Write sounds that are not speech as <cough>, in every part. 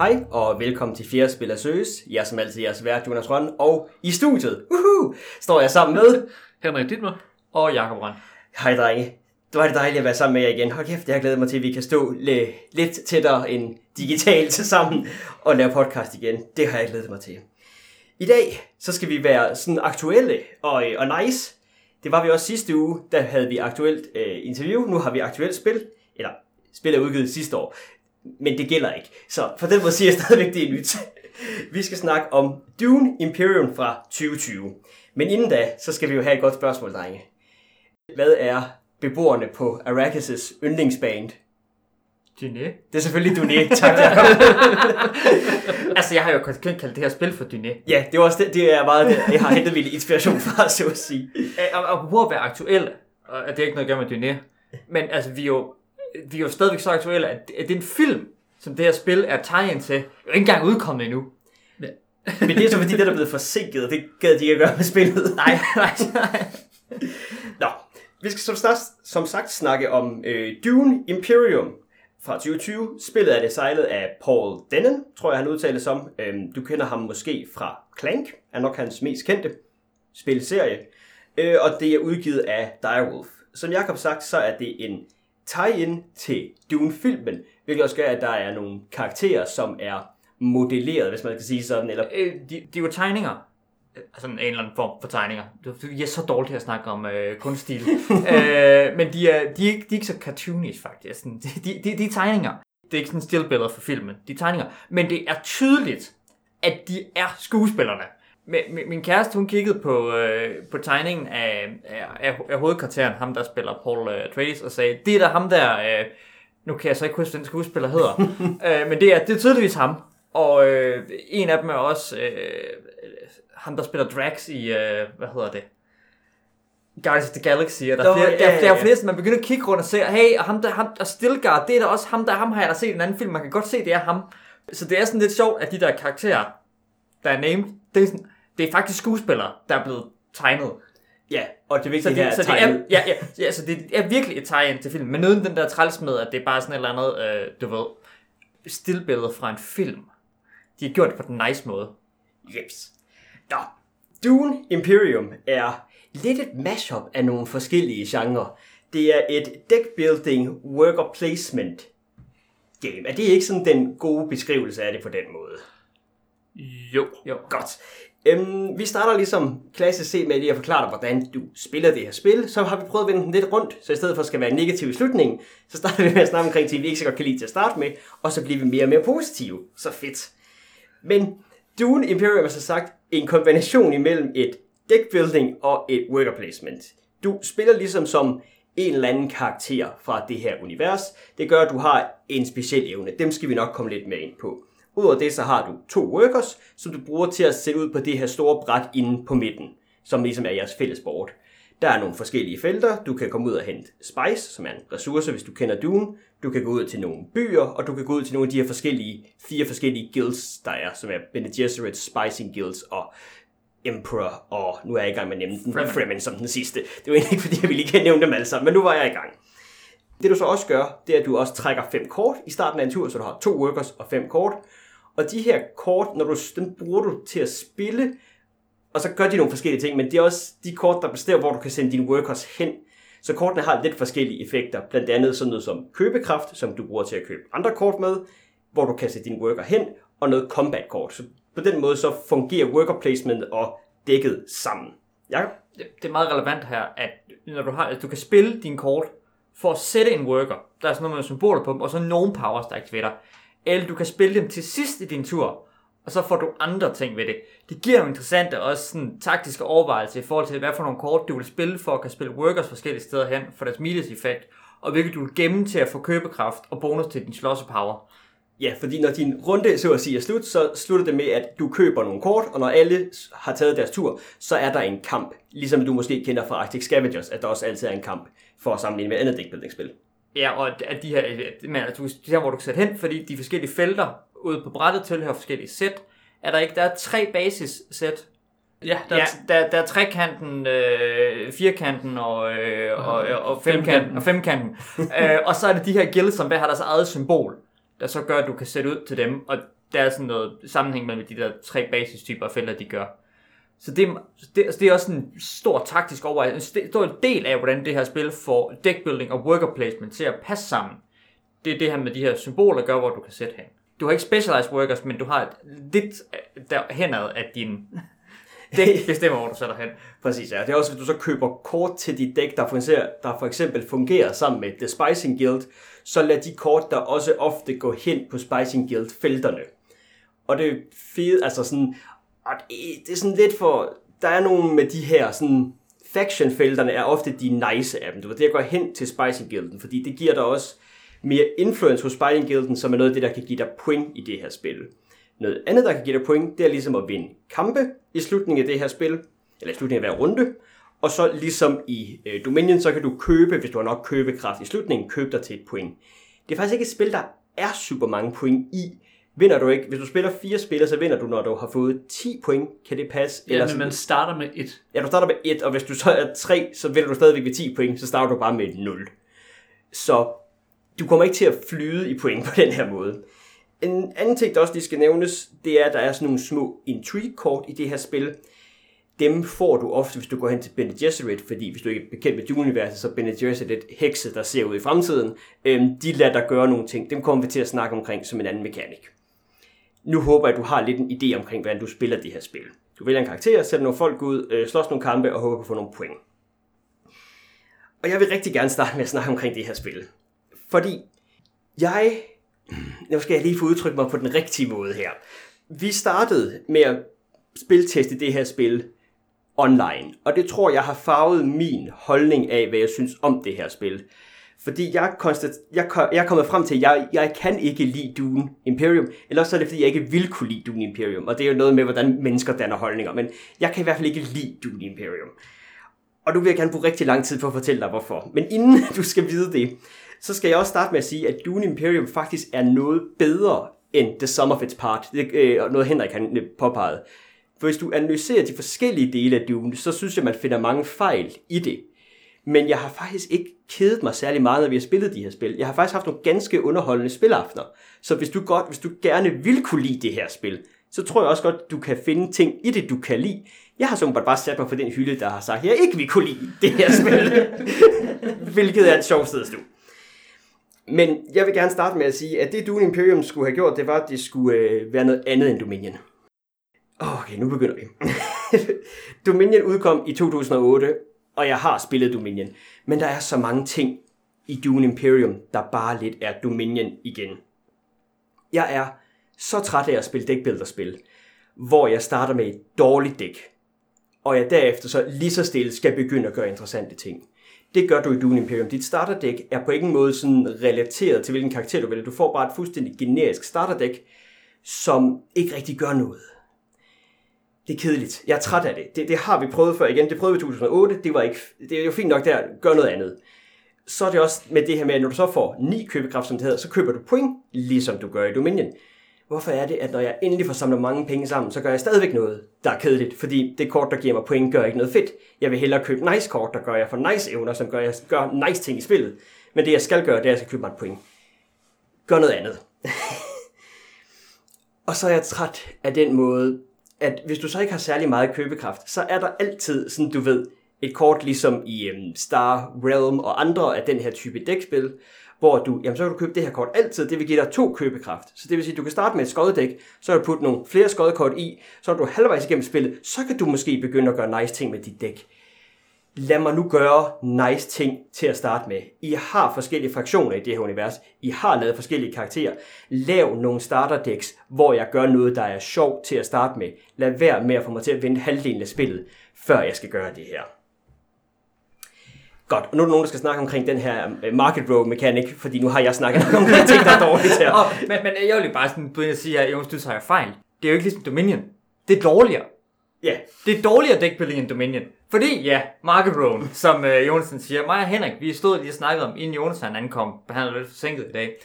Hej og velkommen til Fjerde Spiller Søges. Jeg er som altid jeres vært, Jonas Røn, og i studiet uhuh, står jeg sammen med... Henrik Dittmer og Jakob Rand. Hej drenge. Det var det dejligt at være sammen med jer igen. Hold kæft, jeg har glædet mig til, at vi kan stå lidt, lidt tættere end digitalt sammen og lave podcast igen. Det har jeg glædet mig til. I dag, så skal vi være sådan aktuelle og, og nice. Det var vi også sidste uge, der havde vi aktuelt øh, interview. Nu har vi aktuelt spil, eller spil er udgivet sidste år men det gælder ikke. Så for den måde siger jeg stadigvæk, det er nyt. <laughs> Vi skal snakke om Dune Imperium fra 2020. Men inden da, så skal vi jo have et godt spørgsmål, drenge. Hvad er beboerne på Arrakis' yndlingsband? Dyné. Det er selvfølgelig Duné. Tak, Jacob. <laughs> altså, jeg har jo konsekvent kaldt det her spil for Dyné. Ja, det, er også det, det er meget det, jeg har hentet min inspiration fra, så at sige. Og, og på at være aktuelle, og det er ikke noget at gøre med Dyné, men altså, vi er jo vi er jo stadigvæk så aktuelle, at det er en film, som det her spil er tegnet til, er jo ikke engang udkommet endnu. <laughs> Men det er så fordi, det er blevet forsinket, og det gad de ikke at gøre med spillet. <laughs> nej, nej, nej. Nå, vi skal som, start, som sagt snakke om øh, Dune Imperium fra 2020. Spillet er designet af Paul Dennen, tror jeg han udtaler som. Øhm, du kender ham måske fra Clank, er nok hans mest kendte spilserie. Øh, og det er udgivet af Direwolf. Som Jakob sagt, så er det en tie-in til Dune-filmen, hvilket også gør, at der er nogle karakterer, som er modelleret, hvis man kan sige sådan. Eller... Øh, de, de er jo tegninger. Altså en eller anden form for tegninger. Jeg er så dårlig til at snakke om øh, kunststil. <laughs> øh, men de er, de, er ikke, de er ikke så cartoonish faktisk. De, de, de, de er tegninger. Det er ikke sådan stillbilleder for filmen. De er tegninger. Men det er tydeligt, at de er skuespillerne min, min kæreste, hun kiggede på, øh, på tegningen af, af, af hovedkvarteren, ham der spiller Paul øh, Trace, og sagde, det er da ham der, øh, nu kan jeg så ikke huske, den skuespiller hedder, <laughs> øh, men det er, det er tydeligvis ham. Og øh, en af dem er også øh, ham, der spiller Drax i, øh, hvad hedder det? Guardians of the Galaxy, og der er flere, der, der er flere, man begynder at kigge rundt og se, hey, og ham der, ham, og Stilgar, det er da også ham der, ham har jeg da set i en anden film, man kan godt se, det er ham. Så det er sådan lidt sjovt, at de der karakterer, der er named, det er sådan, det er faktisk skuespillere, der er blevet tegnet. Ja, og det er vigtigt, så det, så det er, ja, ja, ja, så det er virkelig et tegn til film, men uden den der træls med, at det er bare sådan et eller andet, øh, du ved, stillbillede fra en film. De har gjort det på den nice måde. Yes. Nå, Dune Imperium er lidt et mashup af nogle forskellige genrer. Det er et deck building worker placement game. Er det ikke sådan den gode beskrivelse af det på den måde? Jo. jo. Godt. Øhm, vi starter ligesom klasse C med lige at forklare dig, hvordan du spiller det her spil. Så har vi prøvet at vende den lidt rundt, så i stedet for at skal være negativ i slutningen, så starter <laughs> vi med at snakke omkring ting, vi ikke så godt kan lide til at starte med, og så bliver vi mere og mere positive. Så fedt. Men Dune Imperium er så sagt en kombination imellem et deck building og et worker placement. Du spiller ligesom som en eller anden karakter fra det her univers. Det gør, at du har en speciel evne. Dem skal vi nok komme lidt mere ind på. Udover det, så har du to workers, som du bruger til at sætte ud på det her store bræt inde på midten, som ligesom er jeres fælles board. Der er nogle forskellige felter. Du kan komme ud og hente spice, som er en ressource, hvis du kender Dune. Du kan gå ud til nogle byer, og du kan gå ud til nogle af de her forskellige, fire forskellige guilds, der er, som er Bene Gesserit, Spicing Guilds og Emperor, og nu er jeg i gang med at nævne den, Fremen, Fremen som den sidste. Det var egentlig ikke, fordi jeg ville ikke nævne dem alle sammen, men nu var jeg i gang. Det du så også gør, det er, at du også trækker fem kort i starten af en tur, så du har to workers og fem kort. Og de her kort, når du, dem bruger du til at spille, og så gør de nogle forskellige ting, men det er også de kort, der bestemmer, hvor du kan sende dine workers hen. Så kortene har lidt forskellige effekter, blandt andet sådan noget som købekraft, som du bruger til at købe andre kort med, hvor du kan sætte dine worker hen, og noget combat kort. Så på den måde så fungerer worker placement og dækket sammen. Ja? Det er meget relevant her, at når du har, at du kan spille din kort for at sætte en worker. Der er sådan noget med symboler på dem, og så nogle powers, der aktiverer eller du kan spille dem til sidst i din tur, og så får du andre ting ved det. Det giver jo interessante også sådan taktiske overvejelser i forhold til, hvad for nogle kort du vil spille for at kan spille workers forskellige steder hen for deres miles effekt, og hvilket du vil gemme til at få købekraft og bonus til din slåssepower. Ja, fordi når din runde så at sige er slut, så slutter det med, at du køber nogle kort, og når alle har taget deres tur, så er der en kamp. Ligesom du måske kender fra Arctic Scavengers, at der også altid er en kamp for at sammenligne med andet deckbuilding-spil. Ja, og at de her, men, altså, de her, hvor du kan sætte hen, fordi de forskellige felter ude på brættet tilhører forskellige sæt. Er der ikke, der er tre basis-sæt. Ja, der, ja, der, der er trekanten, øh, firkanten og, øh, og, og, og femkanten. Og, femkanten. øh, <laughs> og så er det de her guilds, som hver har deres eget symbol, der så gør, at du kan sætte ud til dem. Og der er sådan noget sammenhæng mellem de der tre basistyper af felter, de gør. Så det, det, altså det er også en stor taktisk overvejelse. En stor del af, hvordan det her spil får deckbuilding og worker placement til at passe sammen. Det er det her med de her symboler gør, hvor du kan sætte hen. Du har ikke specialized workers, men du har et lidt der henad af din <laughs> dæk bestemmer, hvor du sætter hen. Præcis, ja. Det er også, hvis du så køber kort til dit dæk, der for, eksempel, der for eksempel fungerer sammen med The Spicing Guild, så lad de kort der også ofte gå hen på Spicing Guild-felterne. Og det er fedt, altså sådan, og det, det er sådan lidt for, der er nogle med de her sådan, faction-felterne er ofte de nice af dem. Du var det jeg gå hen til Spicing Guilden, fordi det giver dig også mere influence hos Spicing Guilden, som er noget af det, der kan give dig point i det her spil. Noget andet, der kan give dig point, det er ligesom at vinde kampe i slutningen af det her spil, eller i slutningen af hver runde, og så ligesom i øh, Dominion, så kan du købe, hvis du har nok købekraft i slutningen, købe dig til et point. Det er faktisk ikke et spil, der er super mange point i. Vinder du ikke, hvis du spiller fire spillere, så vinder du, når du har fået 10 point. Kan det passe? Ja, men man starter med et. Ja, du starter med 1, og hvis du så er 3, så vinder du stadigvæk med 10 point, så starter du bare med 0. Så du kommer ikke til at flyde i point på <laughs> den her måde. En anden ting, der også lige skal nævnes, det er, at der er sådan nogle små intrigue-kort i det her spil. Dem får du ofte, hvis du går hen til Bene Gesserit, fordi hvis du ikke er bekendt med Dune-universet, så er Bene Gesserit hekse, der ser ud i fremtiden. Øhm, de lader dig gøre nogle ting. Dem kommer vi til at snakke omkring som en anden mekanik. Nu håber jeg, at du har lidt en idé omkring, hvordan du spiller det her spil. Du vælger en karakter, sætter nogle folk ud, øh, slås nogle kampe og håber på at få nogle point. Og jeg vil rigtig gerne starte med at snakke omkring det her spil. Fordi jeg nu skal jeg lige få udtrykt mig på den rigtige måde her. Vi startede med at spilteste det her spil online, og det tror jeg har farvet min holdning af, hvad jeg synes om det her spil. Fordi jeg, konstat, jeg, jeg er kommet frem til, at jeg, jeg kan ikke lide Dune Imperium, eller også er det, fordi jeg ikke vil kunne lide Dune Imperium, og det er jo noget med, hvordan mennesker danner holdninger, men jeg kan i hvert fald ikke lide Dune Imperium. Og nu vil jeg gerne bruge rigtig lang tid på at fortælle dig, hvorfor. Men inden <laughs> du skal vide det, så skal jeg også starte med at sige, at Dune Imperium faktisk er noget bedre end The Sum of Its Part. Det er øh, noget Henrik han øh, påpegede. For hvis du analyserer de forskellige dele af Dune, så synes jeg, man finder mange fejl i det. Men jeg har faktisk ikke kedet mig særlig meget, når vi har spillet de her spil. Jeg har faktisk haft nogle ganske underholdende spilaftener. Så hvis du, godt, hvis du gerne vil kunne lide det her spil, så tror jeg også godt, du kan finde ting i det, du kan lide. Jeg har så bare sat mig på den hylde, der har sagt, at jeg ikke vil kunne lide det her spil. <laughs> Hvilket er et sjovt sted at stå. Men jeg vil gerne starte med at sige, at det Dune Imperium skulle have gjort, det var, at det skulle øh, være noget andet end Dominion. Okay, nu begynder vi. <laughs> Dominion udkom i 2008, og jeg har spillet Dominion. Men der er så mange ting i Dune Imperium, der bare lidt er Dominion igen. Jeg er så træt af at spille deckbuilder-spil, hvor jeg starter med et dårligt dæk, og jeg derefter så lige så stille skal begynde at gøre interessante ting. Det gør du i Dune Imperium. Dit starterdæk er på ingen måde sådan relateret til, hvilken karakter du vælger. Du får bare et fuldstændig generisk starterdæk, som ikke rigtig gør noget. Det er kedeligt. Jeg er træt af det. det. Det har vi prøvet før igen. Det prøvede vi i 2008. Det, var ikke, det er jo fint nok der. Gør noget andet. Så er det også med det her med, at når du så får ni købekraft, som det hedder, så køber du point, ligesom du gør i Dominion hvorfor er det, at når jeg endelig får samlet mange penge sammen, så gør jeg stadigvæk noget, der er kedeligt, fordi det kort, der giver mig point, gør ikke noget fedt. Jeg vil hellere købe nice kort, der gør jeg for nice evner, som gør, jeg gør nice ting i spillet. Men det, jeg skal gøre, det er, at jeg skal købe mig et point. Gør noget andet. <laughs> og så er jeg træt af den måde, at hvis du så ikke har særlig meget købekraft, så er der altid, sådan du ved, et kort ligesom i um, Star Realm og andre af den her type dækspil, hvor du, jamen så kan du købe det her kort altid, det vil give dig to købekraft. Så det vil sige, at du kan starte med et skoddæk, så kan du putte nogle flere skoddekort i, så er du halvvejs igennem spillet, så kan du måske begynde at gøre nice ting med dit dæk. Lad mig nu gøre nice ting til at starte med. I har forskellige fraktioner i det her univers. I har lavet forskellige karakterer. Lav nogle starterdæks, hvor jeg gør noget, der er sjovt til at starte med. Lad være med at få mig til at vente halvdelen af spillet, før jeg skal gøre det her. Godt, og nu er der nogen, der skal snakke omkring den her øh, market row mechanic, fordi nu har jeg snakket om de ting, der er dårligt her. <laughs> oh, men, men jeg vil bare sådan begynde at sige her, Jonas, du tager fejl. Det er jo ikke ligesom Dominion. Det er dårligere. Ja. Yeah. Det er dårligere deckbuilding end Dominion. Fordi, ja, market row, som uh, Jonsen siger, mig og Henrik, vi stod lige og snakkede om, inden Jonas han ankom, han er lidt forsinket i dag,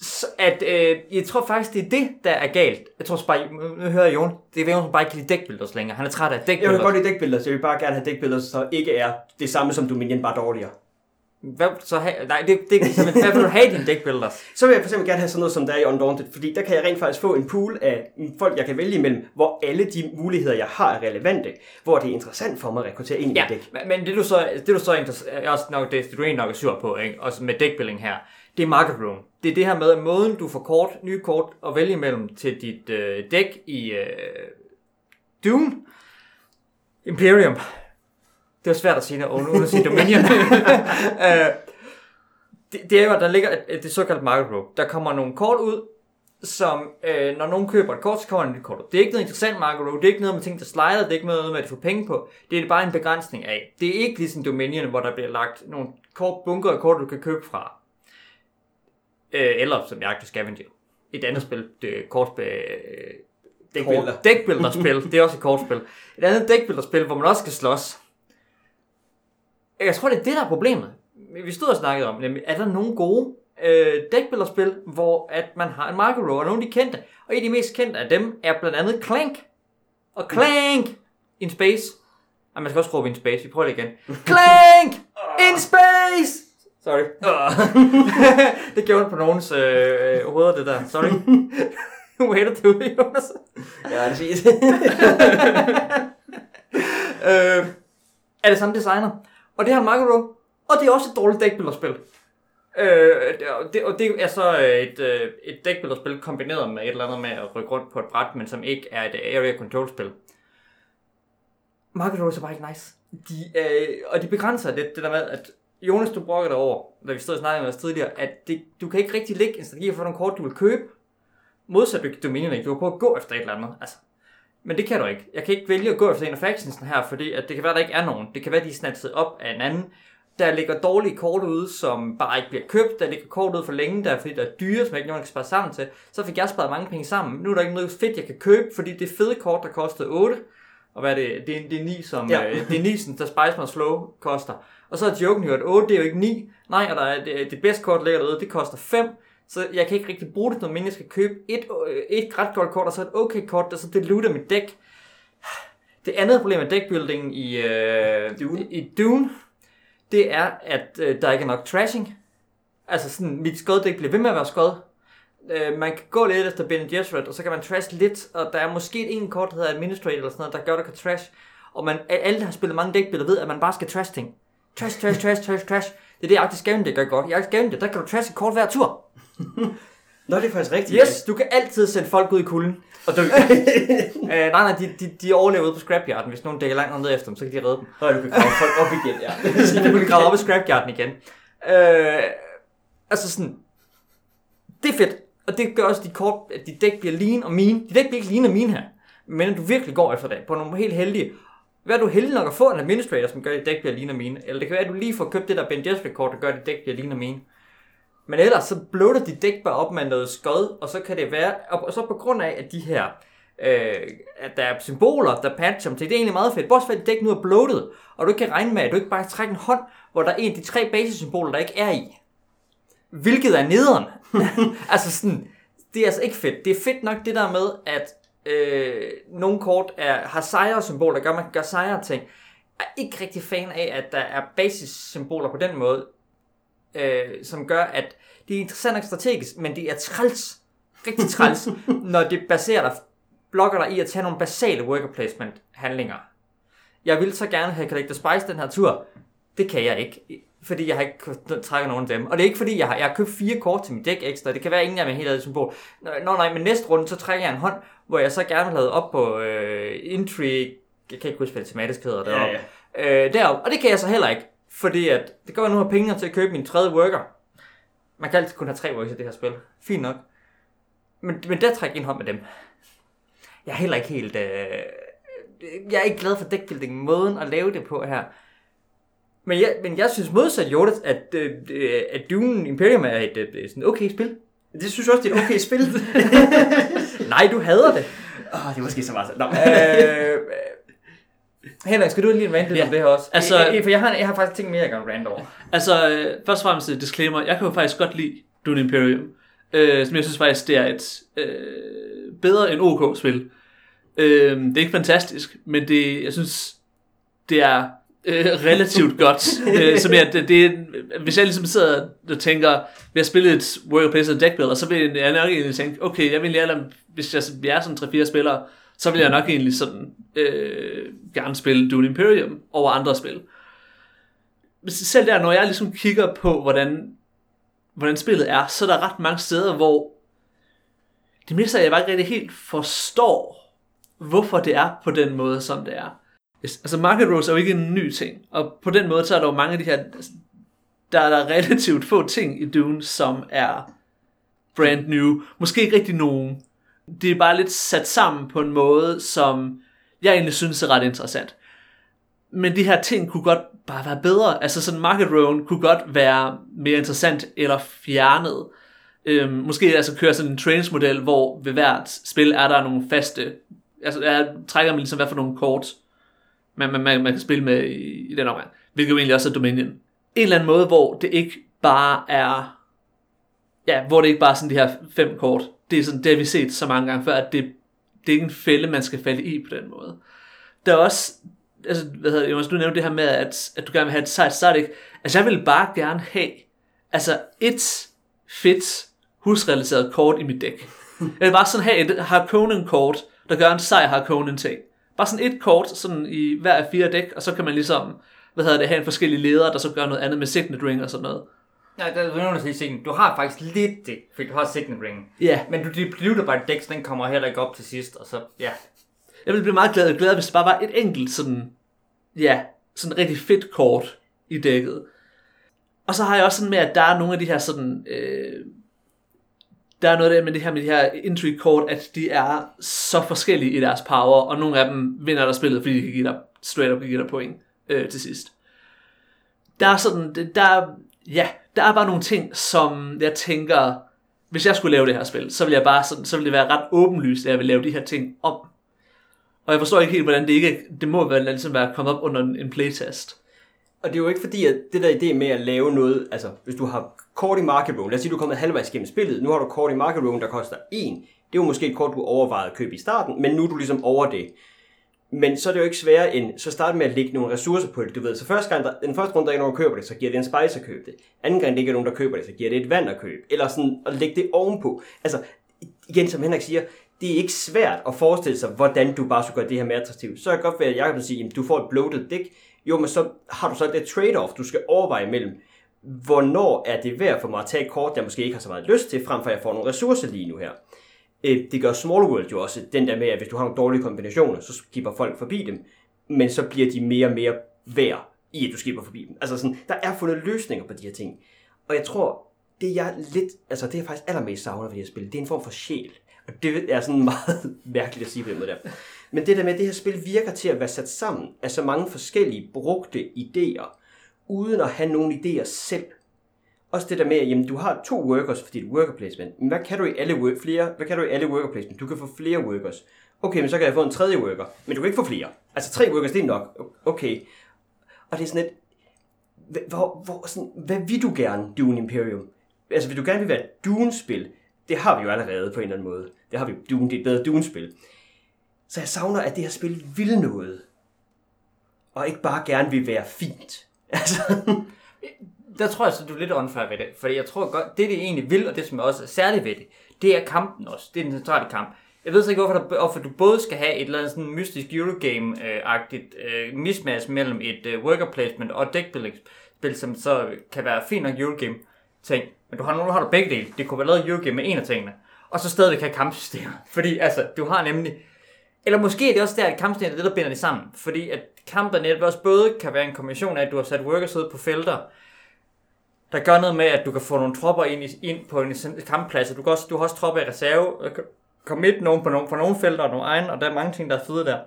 så at, øh, jeg tror faktisk, det er det, der er galt. Jeg tror bare, nu hører jeg Jon, det er Jon, bare ikke lide dækbilleder længere. Han er træt af dækbilleder. Jeg vil godt lide dækbilleder, så jeg vil bare gerne have dækbilleder, så ikke er det samme som Dominion, bare dårligere. Hvad så have? Nej, det, det, det hvad vil du have i dine deckbuilders? <laughs> Så vil jeg for eksempel gerne have sådan noget som der er i Undaunted, fordi der kan jeg rent faktisk få en pool af folk, jeg kan vælge imellem, hvor alle de muligheder, jeg har, er relevante, hvor det er interessant for mig at rekruttere ind i Ja, dæk. men- men det du så, det du så er også nok det, du egentlig nok er sur på, ikke? også med deckbuilding her, det er market room. Det er det her med, at måden du får kort, nye kort at vælge imellem til dit øh, dæk i øh, Dune, Imperium. Det er svært at sige, når uden at sige Dominion. <laughs> <laughs> øh, det, det er jo, at der ligger et, et, det såkaldte market room. Der kommer nogle kort ud, som øh, når nogen køber et kort, så kommer der et nyt kort ud. Det er ikke noget interessant market row, det er ikke noget med ting, der slider, det er ikke noget med at få penge på. Det er bare en begrænsning af. Det er ikke ligesom Dominion, hvor der bliver lagt nogle kort, bunker af kort, du kan købe fra. Øh, eller som Jagt Scavenger. Et andet spil, det er kortspil, Dækbuilder. Kort, dækbuilderspil, det er også et kortspil. Et andet dækbuilderspil, hvor man også skal slås. Jeg tror, det er det, der er problemet. Vi stod og snakkede om, nemlig, er der nogle gode øh, dækbuilderspil, hvor at man har en market row, og nogle af de kendte. Og en af de mest kendte af dem er blandt andet Clank. Og Clank in Space. Ej, man skal også råbe in Space, vi prøver det igen. <laughs> Clank in Space! Sorry. <laughs> det gjorde på nogens øh, hoveder, det der. Sorry. Way to do it, Jonas. Ja, det er <laughs> øh, er det samme designer. Og det har en market. Og det er også et dårligt dækbillerspil. Øh, det- og, det, og det er så øh, et, øh, et dækbillerspil kombineret med et eller andet med at rykke rundt på et bræt, men som ikke er et area control spil. Market Row er bare ikke nice. De, øh, og de begrænser lidt det der med, at Jonas, du brokker dig over, da vi stod og snakkede med os tidligere, at det, du kan ikke rigtig lægge en strategi for nogle kort, du vil købe. Modsat du Dominion ikke. Du kan prøve at gå efter et eller andet. Altså, men det kan du ikke. Jeg kan ikke vælge at gå efter en af factionsen her, fordi at det kan være, der ikke er nogen. Det kan være, de er snatchet op af en anden. Der ligger dårlige kort ude, som bare ikke bliver købt. Der ligger kort ude for længe, der er, fordi der er dyre, som ikke nogen kan spare sammen til. Så fik jeg sparet mange penge sammen. Nu er der ikke noget fedt, jeg kan købe, fordi det fede kort, der kostede 8. Og hvad er det? Det er, det er 9, som, Ja. øh, det er 9, som der Spice Man Slow koster. Og så er joken jo, at 8 det er jo ikke 9. Nej, og der er, det, det bedste kort ligger derude, det koster 5. Så jeg kan ikke rigtig bruge det, når jeg skal købe et, øh, et ret godt kort, og så et okay kort, der så diluter mit dæk. Det andet problem med deckbuilding i, øh, Dune. i, i Dune, det er, at øh, der ikke er nok trashing. Altså sådan, mit skoddæk bliver ved med at være skod. Øh, man kan gå lidt efter Ben Gesserit, og så kan man trash lidt, og der er måske et en kort, der hedder Administrator eller sådan noget, der gør, der kan trash. Og man, alle, der har spillet mange dækbilleder, ved, at man bare skal trash ting. Trash, trash, trash, trash, trash. Det er det, Arctic Scavenger gør godt. I Arctic Scavenger, der kan du trash et kort hver tur. <laughs> Nå, det er faktisk rigtigt. Yes, du kan altid sende folk ud i kulden og dø. <laughs> øh, nej, nej, de, de, de overlever ude på scrapyarden. Hvis nogen dækker langt ned efter dem, så kan de redde dem. Nå, du kan grave folk op igen, ja. <laughs> Så du kan grave op i scrapyarden igen. Øh, altså sådan, det er fedt. Og det gør også, at dit, kort, at dit dæk bliver lean og mean. Dit dæk bliver ikke lean og mean her. Men at du virkelig går efter det på nogle helt heldige. Hvad er du heldig nok at få en administrator, som gør, at dit dæk bliver lean og mean. Eller det kan være, at du lige får købt det der Ben Jesper kort, der gør, at dit dæk bliver lean og mean. Men ellers så bløder dit dæk bare op med noget skød, og så kan det være, og så på grund af, at de her, øh, at der er symboler, der patcher dem til, det er egentlig meget fedt. Bortset fra, at dit dæk nu er bloated, og du ikke kan regne med, at du ikke bare kan trække en hånd, hvor der er en af de tre basissymboler, der ikke er i. Hvilket er nederen. <laughs> altså sådan, det er altså ikke fedt. Det er fedt nok det der med, at øh, nogle kort er, har sejre-symboler, gør, man kan gøre sejre ting. Jeg er ikke rigtig fan af, at der er basissymboler på den måde, øh, som gør, at det er interessant nok strategisk, men det er træls, rigtig træls, <laughs> når det baserer dig, blokker dig i at tage nogle basale worker placement handlinger. Jeg vil så gerne have Collector Spice den her tur. Det kan jeg ikke, fordi jeg har ikke kunnet trække nogen af dem. Og det er ikke fordi, jeg har, jeg har købt fire kort til mit dæk ekstra. Det kan være, at ingen af dem helt andet symbol. Nå, nej, men næste runde, så trækker jeg en hånd, hvor jeg så gerne vil have op på øh, Intrigue. Jeg kan ikke huske, hvad det tematisk hedder deroppe. Ja, Øh, derop. Og det kan jeg så heller ikke. Fordi at det går nu har penge til at købe min tredje worker. Man kan altid kun have tre workers i det her spil. Fint nok. Men, men der trækker en hånd med dem. Jeg er heller ikke helt... Øh, jeg er ikke glad for deckbuilding måden at lave det på her. Men jeg, men jeg synes modsat Jodas, at, øh, øh, at Dune Imperium er et, et sådan okay spil. Det synes jeg også, det er et okay spil. <laughs> Nej, du hader det. Åh, det er måske så meget. Nå. <laughs> øh, Henrik, skal du lige rant lidt Ja. om det her også? Altså- Altså, for jeg har, jeg har faktisk tænkt mere, jeg kan rant over. Altså, øh, først og fremmest et disclaimer. Jeg kan jo faktisk godt lide Dune Imperium. Øh, som jeg synes faktisk, det er et øh, bedre end OK-spil. Øh, det er ikke fantastisk, men det, jeg synes, det er øh, relativt <laughs> godt. øh, som jeg, det, det, hvis jeg ligesom sidder og tænker, vi har spillet et worker placement deck builder, så vil jeg nok egentlig tænke, okay, jeg vil lære hvis jeg, vi er sådan 3-4 spillere, så vil jeg nok egentlig sådan øh, gerne spille Dune Imperium over andre spil. Men selv der, når jeg ligesom kigger på, hvordan, hvordan spillet er, så er der ret mange steder, hvor det mister jeg bare ikke rigtig helt forstår, hvorfor det er på den måde, som det er. Altså market rules er jo ikke en ny ting, og på den måde, så er der jo mange af de her, altså, der er der <laughs> relativt få ting i Dune, som er brand new. Måske ikke rigtig nogen. Det er bare lidt sat sammen på en måde, som jeg egentlig synes er ret interessant. Men de her ting kunne godt bare være bedre. Altså sådan market rule kunne godt være mere interessant eller fjernet. Øhm, måske altså køre sådan en trainingsmodel, hvor ved hvert spil er der nogle faste, altså jeg trækker man ligesom hvad for nogle kort, man, man, man, man kan spille med i, i den omgang. Hvilket jo egentlig også er Dominion. En eller anden måde, hvor det ikke bare er, ja, hvor det ikke bare er sådan de her fem kort. Det er sådan, det har vi set så mange gange før, at det, det er ikke en fælde, man skal falde i på den måde. Der er også, altså, hvad hedder det, Jonas, du nævnte det her med, at, at du gerne vil have et sejt static. Altså, jeg vil bare gerne have, altså, et fedt husrelateret kort i mit dæk. Jeg vil bare sådan have et Harkonnen kort, der gør en sej Harkonnen ting. Bare sådan et kort sådan i hver af fire dæk, og så kan man ligesom, hvad hedder det, have en forskellige ledere, der så gør noget andet med Signet Ring og sådan noget. Nej, der er nogen, der siger, du har faktisk lidt det, fordi du har Signet Ring. Ja. Men du depluter bare dæk, så den kommer heller ikke op til sidst, og så, ja. Jeg ville blive meget glad, glad hvis det bare var et enkelt sådan, ja, sådan rigtig fedt kort i dækket. Og så har jeg også sådan med, at der er nogle af de her sådan, øh, der er noget der med det her med de her entry kort, at de er så forskellige i deres power, og nogle af dem vinder der spillet, fordi de kan give dig straight up kan give dig point øh, til sidst. Der er sådan, der, ja, der er bare nogle ting, som jeg tænker, hvis jeg skulle lave det her spil, så ville jeg bare sådan, så ville det være ret åbenlyst, at jeg vil lave de her ting om. Og jeg forstår ikke helt, hvordan det ikke, det må være, ligesom være kommet op under en playtest. Og det er jo ikke fordi, at det der idé med at lave noget, altså hvis du har kort i market room, lad os sige, du er kommet halvvejs gennem spillet, nu har du kort i market room, der koster 1. Det er jo måske et kort, du overvejede at købe i starten, men nu er du ligesom over det. Men så er det jo ikke sværere end, så start med at lægge nogle ressourcer på det, du ved. Så første gang, der, den første runde, der er nogen, der køber det, så giver det en spice at købe det. Anden gang, der ikke er nogen, der køber det, så giver det et vand at købe. Eller sådan, at lægge det ovenpå. Altså, igen, som Henrik siger, det er ikke svært at forestille sig, hvordan du bare skulle gøre det her mere attraktivt. Så er det godt være, at jeg kan sige, at du får et bloated dæk, jo, men så har du så det trade-off, du skal overveje mellem, hvornår er det værd for mig at tage et kort, jeg måske ikke har så meget lyst til, frem for at jeg får nogle ressourcer lige nu her. Øh, det gør Small World jo også, den der med, at hvis du har nogle dårlige kombinationer, så skipper folk forbi dem, men så bliver de mere og mere værd i, at du skipper forbi dem. Altså sådan, der er fundet løsninger på de her ting. Og jeg tror, det jeg lidt, altså det jeg faktisk allermest savner ved det her spil, det er en form for sjæl. Og det er sådan <laughs> meget mærkeligt at sige på den måde der. Men det der med, at det her spil virker til at være sat sammen af så mange forskellige brugte idéer, uden at have nogen idéer selv. Også det der med, at jamen, du har to workers for dit worker placement. Men hvad kan du i alle, work, flere, hvad kan du i alle worker placement? Du kan få flere workers. Okay, men så kan jeg få en tredje worker. Men du kan ikke få flere. Altså tre workers, det er nok. Okay. Og det er sådan et... Hvor, hvor, sådan, hvad vil du gerne, Dune Imperium? Altså, vil du gerne vil være et Dune-spil? Det har vi jo allerede på en eller anden måde. Det har vi Dune, det er et bedre Dune-spil. Så jeg savner, at det her spil vil noget. Og ikke bare gerne vil være fint. <laughs> Altså. Der tror jeg så, du er lidt unfair ved det. Fordi jeg tror godt, det det egentlig vil, og det som også er særligt ved det, det er kampen også. Det er den centrale kamp. Jeg ved så ikke, hvorfor, der, hvorfor du både skal have et eller andet sådan mystisk Eurogame-agtigt uh, mismatch mellem et uh, worker placement og deck building spil, som så kan være fint nok Eurogame ting. Men du har, nu har du begge dele. Det kunne være lavet Eurogame med en af tingene. Og så stadigvæk have kampsystemer. <laughs> Fordi altså, du har nemlig eller måske er det også der, at kampsystemet er det, der binder det sammen. Fordi at kampen netop også både kan være en kombination af, at du har sat workers ud på felter, der gør noget med, at du kan få nogle tropper ind, i, ind på en kampplads. Du, kan også, du har også tropper i reserve. Kom midt nogen på, nogle, på nogle felter og nogle egne, og der er mange ting, der er fede der.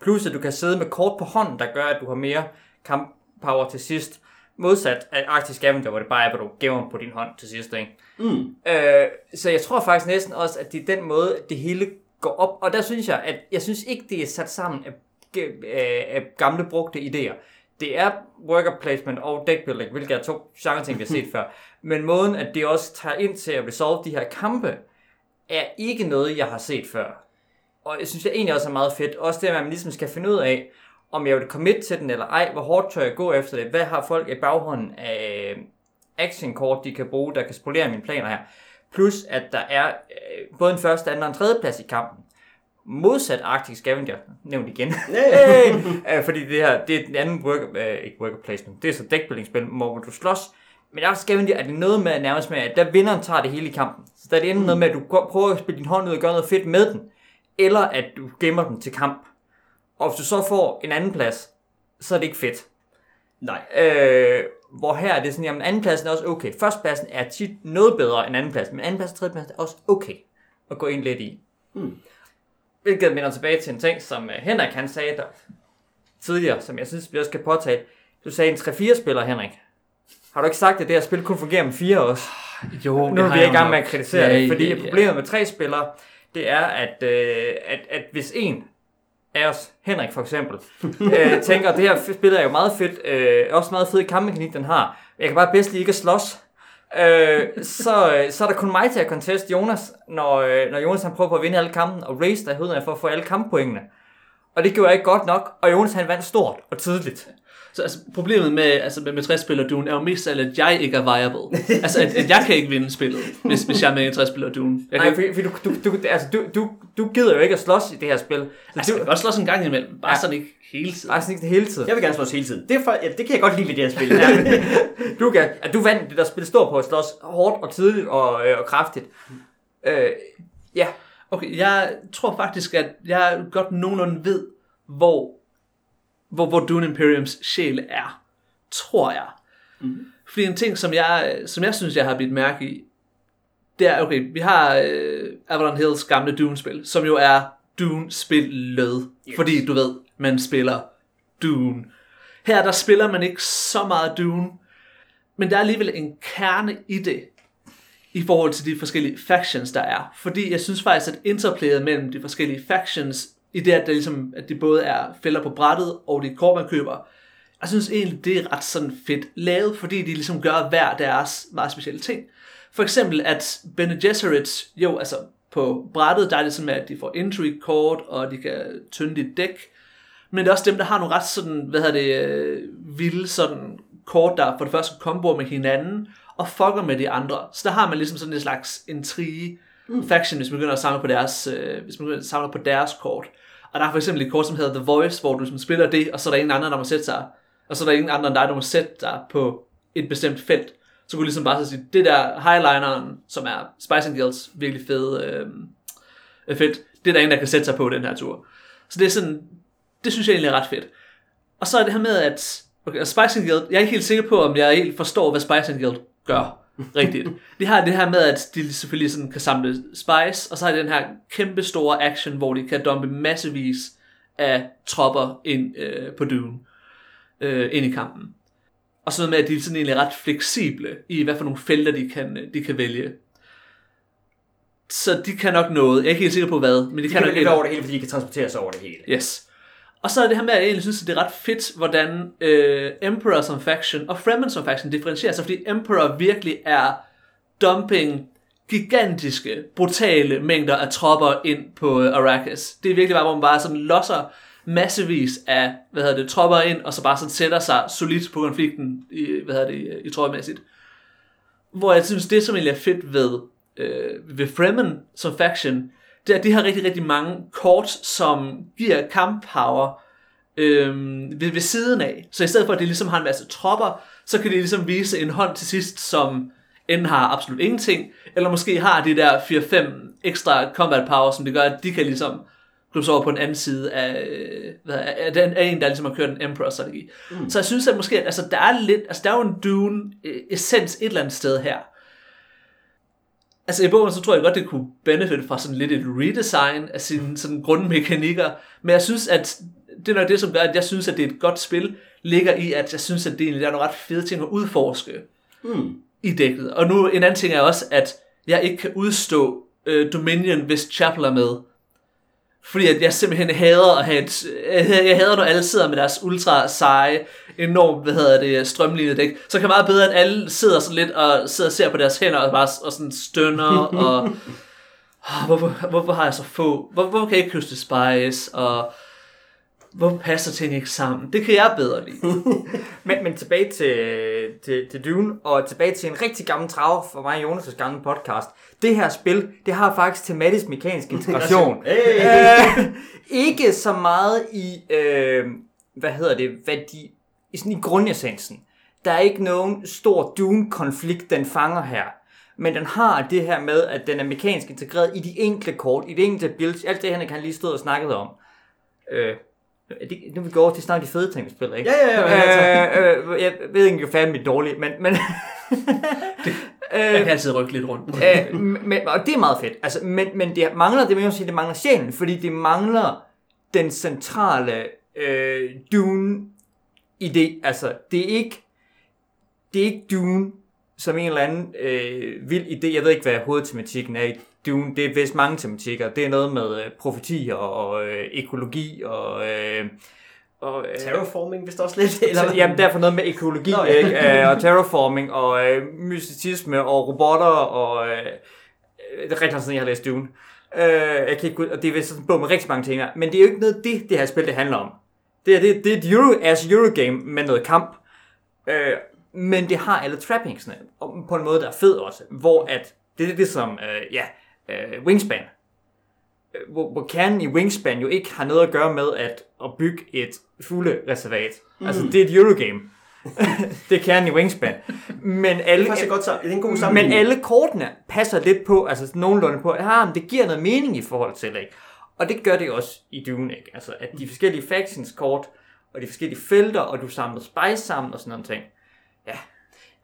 Plus at du kan sidde med kort på hånden, der gør, at du har mere kamppower til sidst. Modsat af Arctic Scavenger, hvor det bare er, at du gemmer på din hånd til sidst. Ikke? Mm. Øh, så jeg tror faktisk næsten også, at det er den måde, det hele går op. Og der synes jeg, at jeg synes ikke, det er sat sammen af, af, af gamle brugte idéer. Det er worker placement og deck building, hvilket er to genre ting, vi har set <laughs> før. Men måden, at det også tager ind til at resolve de her kampe, er ikke noget, jeg har set før. Og jeg synes jeg egentlig også er meget fedt. Også det, at man ligesom skal finde ud af, om jeg vil commit til den eller ej, hvor hårdt tør jeg gå efter det, hvad har folk i baghånden af actionkort, de kan bruge, der kan spolere mine planer her. Plus, at der er øh, både en første, anden og en tredje plads i kampen. Modsat Arctic Scavenger, nævnt igen. <laughs> hey! øh, fordi det her, det er den anden worker, øh, ikke worker placement, det er så deckbuilding-spil, hvor du slås. Men Arctic Scavenger er det noget med nærmest med, at der vinderen tager det hele i kampen. Så der er det enten noget med, at du prøver at spille din hånd ud og gøre noget fedt med den, eller at du gemmer den til kamp. Og hvis du så får en anden plads, så er det ikke fedt. Nej. Øh, hvor her er det sådan, jamen andenpladsen er også okay. Førstepladsen er tit noget bedre end andenpladsen, men andenpladsen og tredjepladsen er også okay at gå ind lidt i. Mm. Hvilket minder tilbage til en ting, som øh, Henrik han sagde der tidligere, som jeg synes, vi også skal påtale. Du sagde en 3-4 spiller, Henrik. Har du ikke sagt, at det her spil kun fungerer med fire også? Jo, Nu er vi i gang med at kritisere Ja, det, fordi ja, ja, ja. problemet med tre spillere, det er, at, øh, at, at hvis en af os, Henrik for eksempel, <laughs> øh, tænker, at det her spil er jo meget fedt, øh, også meget fed kampmekanik, den har, men jeg kan bare bedst lige ikke at slås, øh, så, øh, så er der kun mig til at conteste Jonas, når, øh, når Jonas han prøver på at vinde alle kampen, og race der hedder for at få alle kamppoengene. Og det gjorde jeg ikke godt nok, og Jonas han vandt stort og tidligt. Så altså, problemet med, altså, med, med 60 spiller Dune er jo mest af alt, at jeg ikke er viable. <laughs> altså, at, at jeg kan ikke vinde spillet, hvis, hvis jeg er med i en 60 spiller Dune. Jeg kan, Nej, fordi, fordi du, du, du, altså, du, du, du gider jo ikke at slås i det her spil. altså, jeg kan godt slås en gang imellem, bare Ja. sådan ikke hele tiden. Bare sådan ikke det hele tiden. Jeg vil gerne slås hele tiden. Det, er for, ja, det kan jeg godt lide ved det her spil. <laughs> Ja. Du, kan, at du vandt det der spil står på at slås hårdt og tidligt og, øh, og kraftigt. Øh, ja, Okay, jeg tror faktisk, at jeg godt nogenlunde ved, hvor, hvor, hvor Dune Imperiums sjæl er. Tror jeg. Mm. Fordi en ting, som jeg, som jeg synes, jeg har bidt mærke i, det er, okay, vi har øh, Avalon Hills gamle Dune-spil, som jo er Dune-spillet. Yes. Fordi, du ved, man spiller Dune. Her, der spiller man ikke så meget Dune, men der er alligevel en kerne i det, i forhold til de forskellige factions, der er. Fordi jeg synes faktisk, at interplayet mellem de forskellige factions, i det, at, det ligesom, at de både er fælder på brættet, og de kort, man køber, jeg synes egentlig, det er ret sådan fedt lavet, fordi de ligesom gør hver deres meget specielle ting. For eksempel, at Bene Gesserit, jo, altså på brættet, der er det sådan at de får intrigue kort, og de kan tynde dit dæk. Men det er også dem, der har nogle ret sådan, hvad hedder det, øh, vilde sådan kort, der for det første komboer med hinanden, og fucker med de andre. Så der har man ligesom sådan en slags intrige mm. faction, hvis man begynder at samle på deres, øh, hvis man begynder at samle på deres kort. Og der er for eksempel et kort, som hedder The Voice, hvor du som spiller det, og så er der ingen andre, der må sætte sig, og så er der ingen andre end dig, der må sætte dig på et bestemt felt. Så kunne du ligesom bare så sige, det der highlineren, som er Spice Girls virkelig fede øh, øh, felt, det er der ingen, der kan sætte sig på den her tur. Så det er sådan, det synes jeg egentlig er ret fedt. Og så er det her med, at okay, Spice Spice Guild, jeg er ikke helt sikker på, om jeg helt forstår, hvad Spice Guild gør rigtigt. De har det her med, at de selvfølgelig sådan kan samle spice, og så har de den her kæmpe store action, hvor de kan dumpe massevis af tropper ind øh, på Dune, øh, ind i kampen. Og så noget med, at de er sådan egentlig ret fleksible i, hvad for nogle felter de kan, de kan vælge. Så de kan nok noget. Jeg er ikke helt sikker på hvad, men de, De kan kan nok lidt over det hele, fordi de kan transportere sig over det hele. Yes. Og så er det her med, at jeg egentlig synes, at det er ret fedt, hvordan øh, Emperor som faction og Fremen som faction differentierer sig, fordi Emperor virkelig er dumping gigantiske, brutale mængder af tropper ind på øh, Arrakis. Det er virkelig bare, hvor man bare sådan losser massevis af, hvad hedder det, tropper ind, og så bare sådan sætter sig solidt på konflikten, i, hvad hedder det, i troppemæssigt. Hvor jeg synes, det som egentlig er fedt ved, øh, ved Fremen som faction, det er, at de har rigtig, rigtig mange kort, som giver kamppower øh, ved, ved siden af. Så i stedet for, at de ligesom har en masse tropper, så kan de ligesom vise en hånd til sidst, som enten har absolut ingenting, eller måske har de der 4-5 ekstra combat power, som det gør, at de kan ligesom klubs over på den anden side af, øh, hvad, af, den, af en, der ligesom har kørt en Emperor-strategi. Mm. Så jeg synes, at måske, altså, der er lidt, altså der er jo en Dune-essens et eller andet sted her. Altså i bogen, så tror jeg godt, det kunne benefit fra sådan lidt et redesign af sine sådan grundmekanikker, men jeg synes, at det er nok det, som gør, at jeg synes, at det er et godt spil, ligger i, at jeg synes, at det egentlig er nogle ret fede ting at udforske Mm. i dækket. Og nu en anden ting er også, at jeg ikke kan udstå øh, Dominion, hvis Chapel er med. Fordi at jeg simpelthen hader at have et, jeg hader, når alle sidder med deres ultra seje, enormt, hvad hedder det, strømlignede dæk. Så kan det meget bedre, at alle sidder sådan lidt og sidder og ser på deres hænder og bare og sådan stønner og... "Åh, <laughs> Hvorfor, hvorfor har jeg så få? Hvor, hvorfor kan jeg ikke kyste Spice? Og Hvor passer ting ikke sammen? Det kan jeg bedre lide. <laughs> Men, men tilbage til, til, til Dune, og tilbage til en rigtig gammel trav for mig og Jonas' gamle podcast. Det her spil, det har faktisk tematisk mekanisk <laughs> integration. Hey. øh, ikke så meget i, øh, hvad hedder det, hvad de, i, sådan i grundessensen. Der er ikke nogen stor Dune-konflikt, den fanger her. Men den har det her med, at den er mekanisk integreret i de enkelte kort, i de enkelte builds, alt det, han kan lige stå og snakket om. Øh, det, nu vil vi gå over til snart de fede ting, vi spiller, ikke? Ja, ja, ja, Øh, øh, jeg ved ikke, om jeg er mit dårligt, men... men Jeg kan altid rykke lidt rundt. øh, men, og det er meget fedt. Altså, men, men det mangler, det vil jeg sige, det mangler sjælen, fordi det mangler den centrale øh, Dune-idé. Altså, det er ikke, det er ikke Dune som en eller anden øh, vild idé. Jeg ved ikke, hvad hovedtematikken er i Dune. Det er vist mange tematikker. Det er noget med øh, profetier og øh, økologi og... Øh, og, øh, Terraforming, hvis også lidt. eller, jamen, derfor noget med økologi, Nå, ja. ikke? <laughs> Øh, og terraforming, og øh, mysticisme, og robotter, og øh, det er rigtig sådan, jeg har læst Dune. Øh, jeg kan ikke, og det er vist sådan en bog med rigtig mange ting. Men det er jo ikke noget, det, det her spil, det handler om. Det er, det, det er et Euro, as Eurogame med noget kamp. Øh, men det har alle trappingsene, og på en måde, der er fed også. Hvor at, det er det som, øh, ja, øh, Wingspan. Øh, Hvor, hvor kernen i Wingspan jo ikke har noget at gøre med at, at bygge et fuglereservat. Mm. Altså, det er et Eurogame. <laughs> det er kernen i Wingspan. Men alle, Det er godt. Det er en god men alle kortene passer lidt på, altså nogenlunde på, ah, men det giver noget mening i forhold til, ikke? Og det gør det også i Dune, ikke? Altså, at de forskellige factions kort, og de forskellige felter, og du samler spice sammen og sådan noget ting.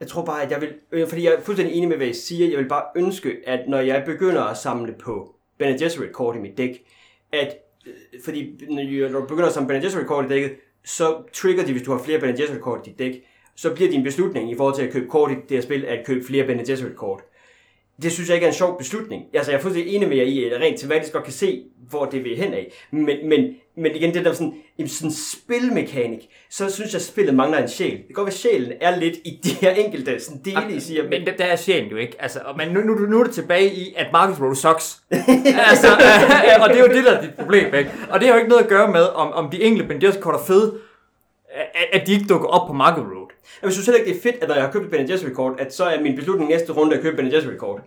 Jeg tror bare, at jeg vil... øh, Fordi jeg er fuldstændig enig med, hvad I siger. Jeg vil bare ønske, at når jeg begynder at samle på Bene Gesserit kort i mit dæk, at... øh, Fordi når når du begynder at samle Bene Gesserit kort i dækket, så trigger de, hvis du har flere Bene Gesserit kort i dit dæk, så bliver din beslutning i forhold til at købe kort i det her spil, at købe flere Bene Gesserit kort. Det synes jeg ikke er en sjov beslutning. Altså, jeg er fuldstændig enig med jer i, at jeg rent teoretisk godt kan se, hvor det vil hen af. Men, men, men igen, det der sådan, en sådan spilmekanik, så synes jeg, at spillet mangler en sjæl. Det kan godt være, at sjælen er lidt i de her enkelte sådan dele, I siger. Men, Men der, er sjælen jo ikke. Altså, men nu, nu, nu er det tilbage i, at Marcus Roll sucks. <laughs> altså, og det er jo det, der er dit problem, ikke? Og det har jo ikke noget at gøre med, om, om de enkelte Benedict kort er fede, at, at de ikke dukker op på Market Road. Jeg synes heller ikke, det er fedt, at når jeg har købt et Bene Gesserit kort, at så er min beslutning næste runde at købe Bene Gesserit kort.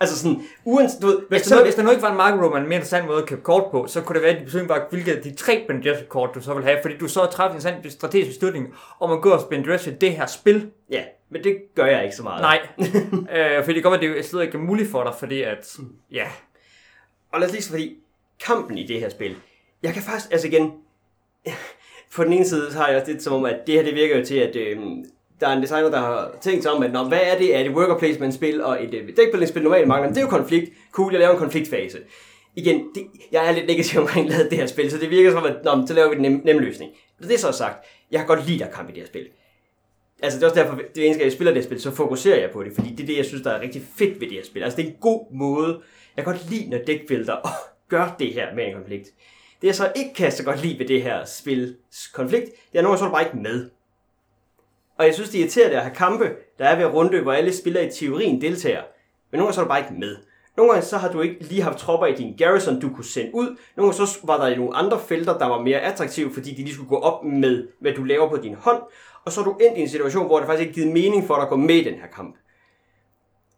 Altså sådan, uanset, du ved, hvis nu, noget, hvis der nu ikke var en men en mere interessant måde at købe kort på, så kunne det være, at de beslutning var, hvilke af de tre Benedict kort, du så vil have, fordi du så træffer en sådan strategisk beslutning om at gå og spille dress det her spil. ja, men det gør jeg ikke så meget. Nej, <laughs> øh, fordi det godt at det slet ikke er muligt for dig, fordi at, ja, Og lad os lige så fordi kampen i det her spil, jeg kan faktisk, altså igen, på den ene side så har jeg også lidt som om, at det her det virker jo til, at øh, der er en designer, der har tænkt sig om, at når, hvad er det? Er det worker placement spil og et øh, deckbuilding-spil normalt mangler? Men det er jo konflikt. Cool, jeg laver en konfliktfase. Igen, det, jeg er lidt negativ omkring lavet det her spil, så det virker som, at nå, så laver vi en nem, nem løsning. Når det er så sagt, jeg kan godt lide der kamp i det her spil. Altså det er også derfor, det eneste jeg spiller det her spil, så fokuserer jeg på det, fordi det er det, jeg synes, der er rigtig fedt ved det her spil. Altså det er en god måde. Jeg kan godt lide, når deckbuilder <laughs> gør det her med en konflikt. Det jeg så ikke kan så godt lide ved det her spils konflikt, det er, nogle gange så er bare ikke med. Og jeg synes, det er irriterende at have kampe, der er ved at runde, hvor alle spillere i teorien deltager. Men nogle gange så er du bare ikke med. Nogle gange så har du ikke lige haft tropper i din garrison, du kunne sende ud. Nogle gange så var der nogle andre felter, der var mere attraktive, fordi de lige skulle gå op med, hvad du laver på din hånd. Og så er du endt i en situation, hvor det faktisk ikke givet mening for dig at gå med i den her kamp.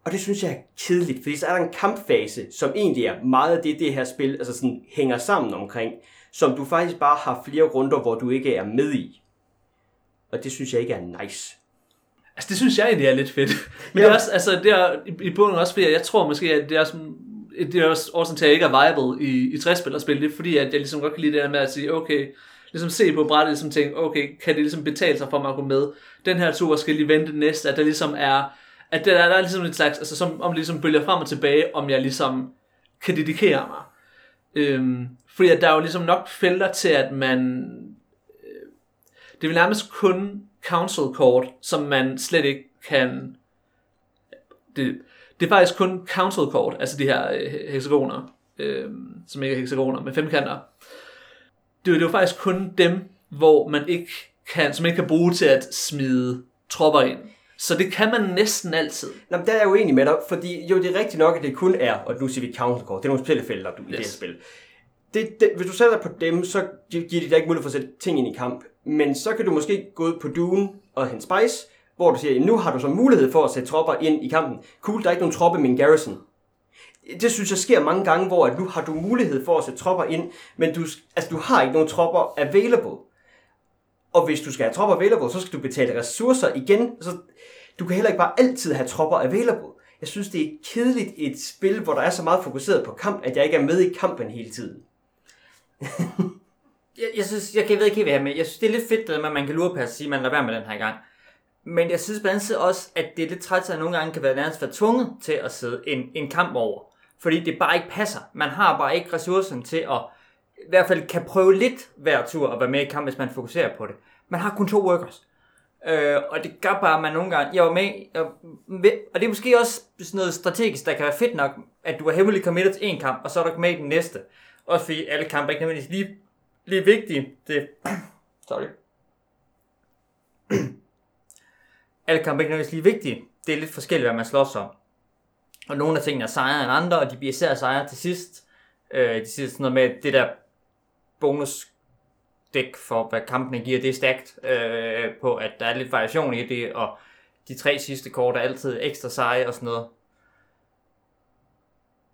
Og det synes jeg er kedeligt, fordi så er der en kampfase, som egentlig er meget af det, det her spil altså sådan, hænger sammen omkring, som du faktisk bare har flere runder, hvor du ikke er med i. Og det synes jeg ikke er nice. Altså, det synes jeg egentlig er lidt fedt. <laughs> Men Ja. det er også, altså, det er i, bunden også, fordi jeg tror måske, at det er sådan, det er også årsagen til, at jeg ikke er viable i, i 60-spillerspil. Det er fordi, at jeg ligesom godt kan lide det der med at sige, okay, ligesom se på brættet, ligesom tænke, okay, kan det ligesom betale sig for mig at gå med? Den her tur skal lige vente næste, at der ligesom er, at der, der er ligesom et slags, altså som om det ligesom bølger frem og tilbage, om jeg ligesom kan dedikere mig. Øhm, fordi at der er jo ligesom nok felter til, at man øh, det vil nærmest kun council court, som man slet ikke kan... Det, det er faktisk kun council court, altså de her øh, hexagoner, øh, som ikke er hexagoner, med femkanter. Det er det er jo faktisk kun dem, hvor man ikke kan, som man ikke kan bruge til at smide tropper ind. Så det kan man næsten altid. Nå, men der er jeg jo enig med dig, fordi jo, det er rigtigt nok, at det kun er, og nu siger vi counterkort, det er nogle spillefelter, du, i det her Yes. spil. det, det, hvis du sætter på dem, så gi- giver de dig ikke mulighed for at sætte ting ind i kamp. Men så kan du måske gå ud på Dune og hente Spice, hvor du siger, "Jamen, nu har du så mulighed for at sætte tropper ind i kampen. Cool, der er ikke nogen tropper med en garrison. Det synes jeg sker mange gange, hvor at nu har du mulighed for at sætte tropper ind, men du, altså, du har ikke nogen tropper available. Og hvis du skal have tropper available, så skal du betale ressourcer igen. Så du kan heller ikke bare altid have tropper available. Jeg synes, det er kedeligt et spil, hvor der er så meget fokuseret på kamp, at jeg ikke er med i kampen hele tiden. <laughs> Jeg, jeg synes, jeg, jeg ved ikke helt, hvad jeg er med. Jeg synes, det er lidt fedt, det med, at man kan lure på at sige, at man lader være med den her gang. Men jeg synes blandt andet også, at det er lidt træt, at nogle gange kan være nærmest være tvunget til at sidde en, en kamp over. Fordi det bare ikke passer. Man har bare ikke ressourcen til at i hvert fald kan prøve lidt hver tur at være med i kamp, hvis man fokuserer på det. Man har kun to workers. Øh, og det gør bare, at man nogle gange... Jeg var med, og, og det er måske også sådan noget strategisk, der kan være fedt nok, at du er hemmelig committed til en kamp, og så er du med i den næste. Også fordi alle kampe er ikke nødvendigvis lige, lige vigtige. Det, <clears throat> sorry. <clears throat> alle kampe er ikke nødvendigvis lige vigtige. Det er lidt forskelligt, hvad man slås om. Og nogle af tingene er sejre end andre, og de bliver især sejre til sidst. Øh, de siger sådan noget med, det der bonus dæk for, hvad kampene giver, det er stærkt øh, på, at der er lidt variation i det, og de tre sidste kort er altid ekstra seje og sådan noget.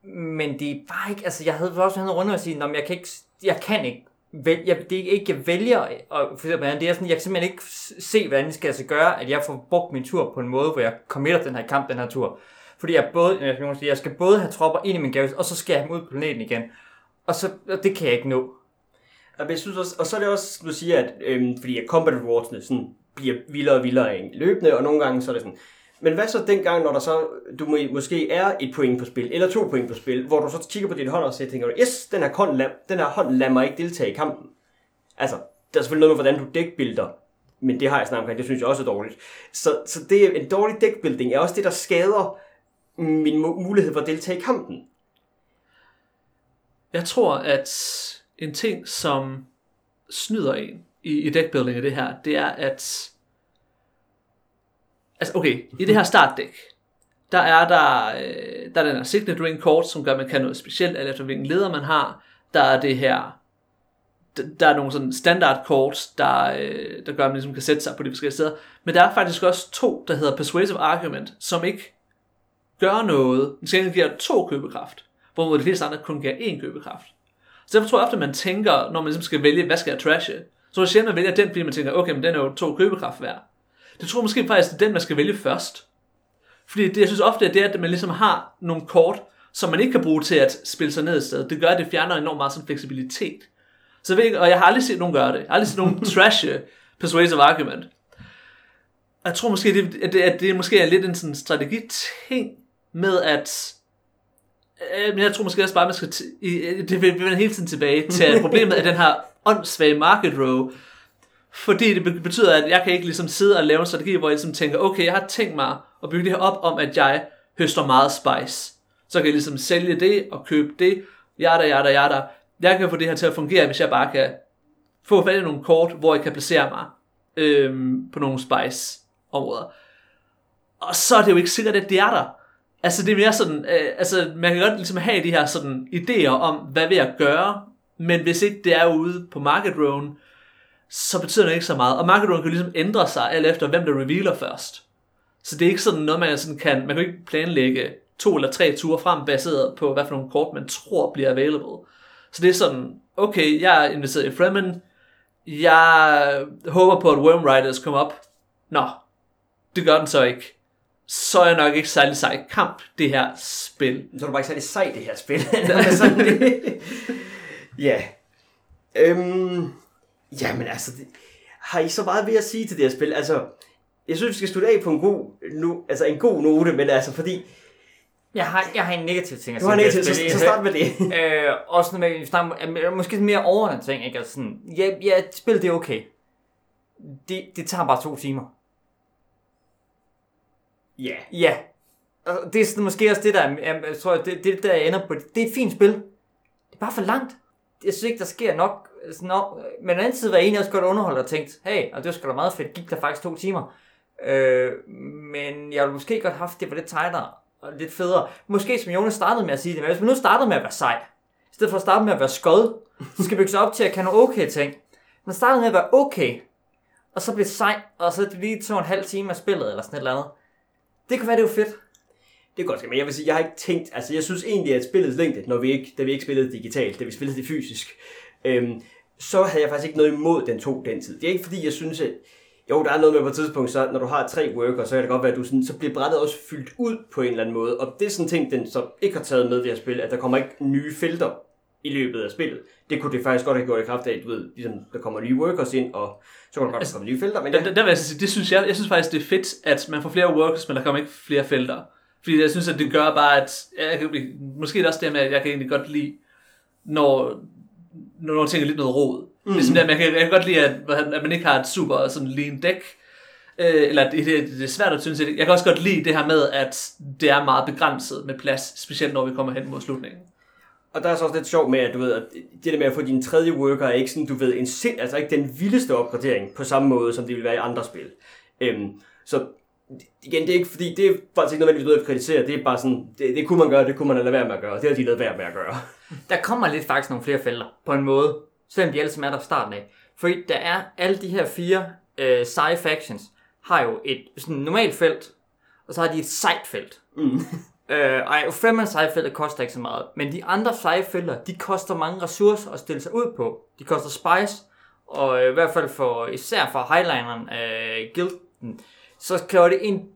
Men det er bare ikke, altså jeg havde også en runde og sige, jeg kan ikke, jeg kan ikke, vælge, jeg, det er ikke, jeg vælger, og for eksempel, det er sådan, jeg kan simpelthen ikke se, hvordan det skal altså gøre, at jeg får brugt min tur på en måde, hvor jeg committer den her kamp, den her tur. Fordi jeg, både, jeg, skal sige, jeg skal både have tropper ind i min gaves, og så skal jeg have dem ud på planeten igen. Og, så, og det kan jeg ikke nå. Og, jeg synes også, og så er det også, du siger, at øhm, fordi at combat rewardsene sådan bliver vildere og vildere ikke? løbende, og nogle gange så er det sådan, men hvad så dengang, når der så, du må, måske er et point på spil, eller to point på spil, hvor du så kigger på dit hånd og siger, tænker, du, yes, den her hånd, lad, den her hånd lader mig ikke deltage i kampen. Altså, der er selvfølgelig noget med, hvordan du dækbilder, men det har jeg snakket omkring, det synes jeg også er dårligt. Så, så det er en dårlig dækbuilding er også det, der skader min mulighed for at deltage i kampen. Jeg tror, at en ting, som snyder en i, i deckbuilding af det her, det er, at... Altså, okay, i det her startdæk, der er der, øh, der er den her signet ring kort, som gør, at man kan noget specielt, alt efter hvilken leder man har. Der er det her, der, der er nogle sådan standard kort, der, øh, der gør, at man ligesom kan sætte sig på de forskellige steder. Men der er faktisk også to, der hedder Persuasive Argument, som ikke gør noget. Den skal giver to købekraft, hvorimod de fleste andre kun giver én købekraft. Så derfor tror jeg ofte, man tænker, når man ligesom skal vælge, hvad skal jeg trashe, så er det sjældent, man vælger den, fordi man tænker, okay, men den er jo to købekraft værd. Det tror jeg måske faktisk, det er den, man skal vælge først. Fordi det, jeg synes ofte, at det er, at man ligesom har nogle kort, som man ikke kan bruge til at spille sig ned et sted. Det gør, at det fjerner enormt meget sådan fleksibilitet. Så jeg ved ikke, og jeg har aldrig set nogen gøre det. Jeg har aldrig set nogen <laughs> trashe persuasive argument. Jeg tror måske, det, at det, at det måske er lidt en sådan strategiting med at Øh, men jeg tror måske også bare, man skal... T- det vil vende hele tiden tilbage til, at problemet er den her åndssvage market row. Fordi det betyder, at jeg kan ikke ligesom sidde og lave en strategi, hvor jeg ligesom tænker, okay, jeg har tænkt mig at bygge det her op om, at jeg høster meget spice. Så kan jeg ligesom sælge det og købe det. Jada, jada, jada. Jeg kan få det her til at fungere, hvis jeg bare kan få fat i nogle kort, hvor jeg kan placere mig øhm, på nogle spice områder. Og så er det jo ikke sikkert, at det er der. Altså det er mere sådan, øh, altså man kan godt ligesom have de her sådan idéer om, hvad vil jeg gøre, men hvis ikke det er ude på market rowen, så betyder det ikke så meget. Og market rowen kan ligesom ændre sig alt efter, hvem der revealer først. Så det er ikke sådan noget, man sådan kan, man kan ikke planlægge to eller tre ture frem, baseret på, hvad for nogle kort, man tror bliver available. Så det er sådan, okay, jeg er investeret i Fremen, jeg håber på, at Worm Riders kommer op. Nå, det gør den så ikke så er jeg nok ikke særlig sej kamp, det her spil. Så er du bare ikke særlig sej, det her spil. <laughs> sådan det. ja. Øhm, jamen altså, det, har I så meget ved at sige til det her spil? Altså, jeg synes, vi skal slutte af på en god, nu, altså en god note, men altså fordi... Jeg har, jeg har en negativ ting at Du har sige. negativt, så, så start med det. <laughs> øh, også noget med, om- måske mere overordnet ting, ikke? Altså sådan, ja, ja, spil det er okay. Det, det tager bare to timer. Ja. Ja. Og det er sådan, måske også det, der, jeg, tror, det, det der ender på. Det er et fint spil. Det er bare for langt. Jeg synes ikke, der sker nok. Øh, sådan, nok. Men den anden side var jeg egentlig også godt underholdt og tænkt, hey, og det var sgu da meget fedt, gik der faktisk to timer. Øh, men jeg ville måske godt have haft, det var lidt tightere og lidt federe. Måske som Jonas startede med at sige det, men hvis man nu startede med at være sej, i stedet for at starte med at være skod, så skal bygges op til at kan nogle okay ting. Man startede med at være okay, og så blev sej, og så er det lige to og en halv time af spillet, eller sådan et eller andet. Det kan være, det er jo fedt. Det er godt, men jeg vil sige, jeg har ikke tænkt, altså jeg synes egentlig, at spillets længde, når vi ikke, da vi ikke spillede digitalt, da vi spillede det fysisk, øhm, så havde jeg faktisk ikke noget imod den tog den tid. Det er ikke fordi, jeg synes, at jo, der er noget med på et tidspunkt, så når du har tre worker, så kan det godt være, at du sådan, så bliver brættet også fyldt ud på en eller anden måde. Og det er sådan en ting, den så ikke har taget med det her spil, at der kommer ikke nye felter i løbet af spillet. Det kunne det faktisk godt have gjort i kraft af, du ved, ligesom der kommer nye workers ind, og så kan der godt altså, komme nye felter. Men Der, der, der vil jeg sige, det synes jeg, jeg synes faktisk, det er fedt, at man får flere workers, men der kommer ikke flere felter. Fordi jeg synes, at det gør bare, at jeg kan, blive- måske er det også det med, at jeg kan egentlig godt lide, når, når nogle ting er lidt noget rod. Mm. Ligesom det, at man kan, jeg kan godt lide, at, at man ikke har et super sådan lean deck, øh, eller det, det, det er svært at synes. Jeg kan også godt lide det her med, at det er meget begrænset med plads, specielt når vi kommer hen mod slutningen. Og der er så også lidt sjovt med, at du ved, at det der med at få din tredje worker er ikke sådan, du ved, en sind, altså ikke den vildeste opgradering på samme måde, som det vil være i andre spil. Øhm, så igen, det er ikke fordi, det er faktisk ikke nødvendigvis noget at kritisere, det er bare sådan, det, det kunne man gøre, det kunne man lade være med at gøre, det har de lavet være med at gøre. <laughs> Der kommer lidt faktisk nogle flere felter, på en måde. Selvom de alle sammen er der fra starten af. Fordi der er alle de her fire øh, seje factions, har jo et sådan normalt felt, og så har de et sejt felt. Mm. <laughs> Øh, af seje felter koster ikke så meget. Men de andre seje felter, de koster mange ressourcer at stille sig ud på. De koster spice, og øh, i hvert fald for, især for highlineren af guilden, så kræver det en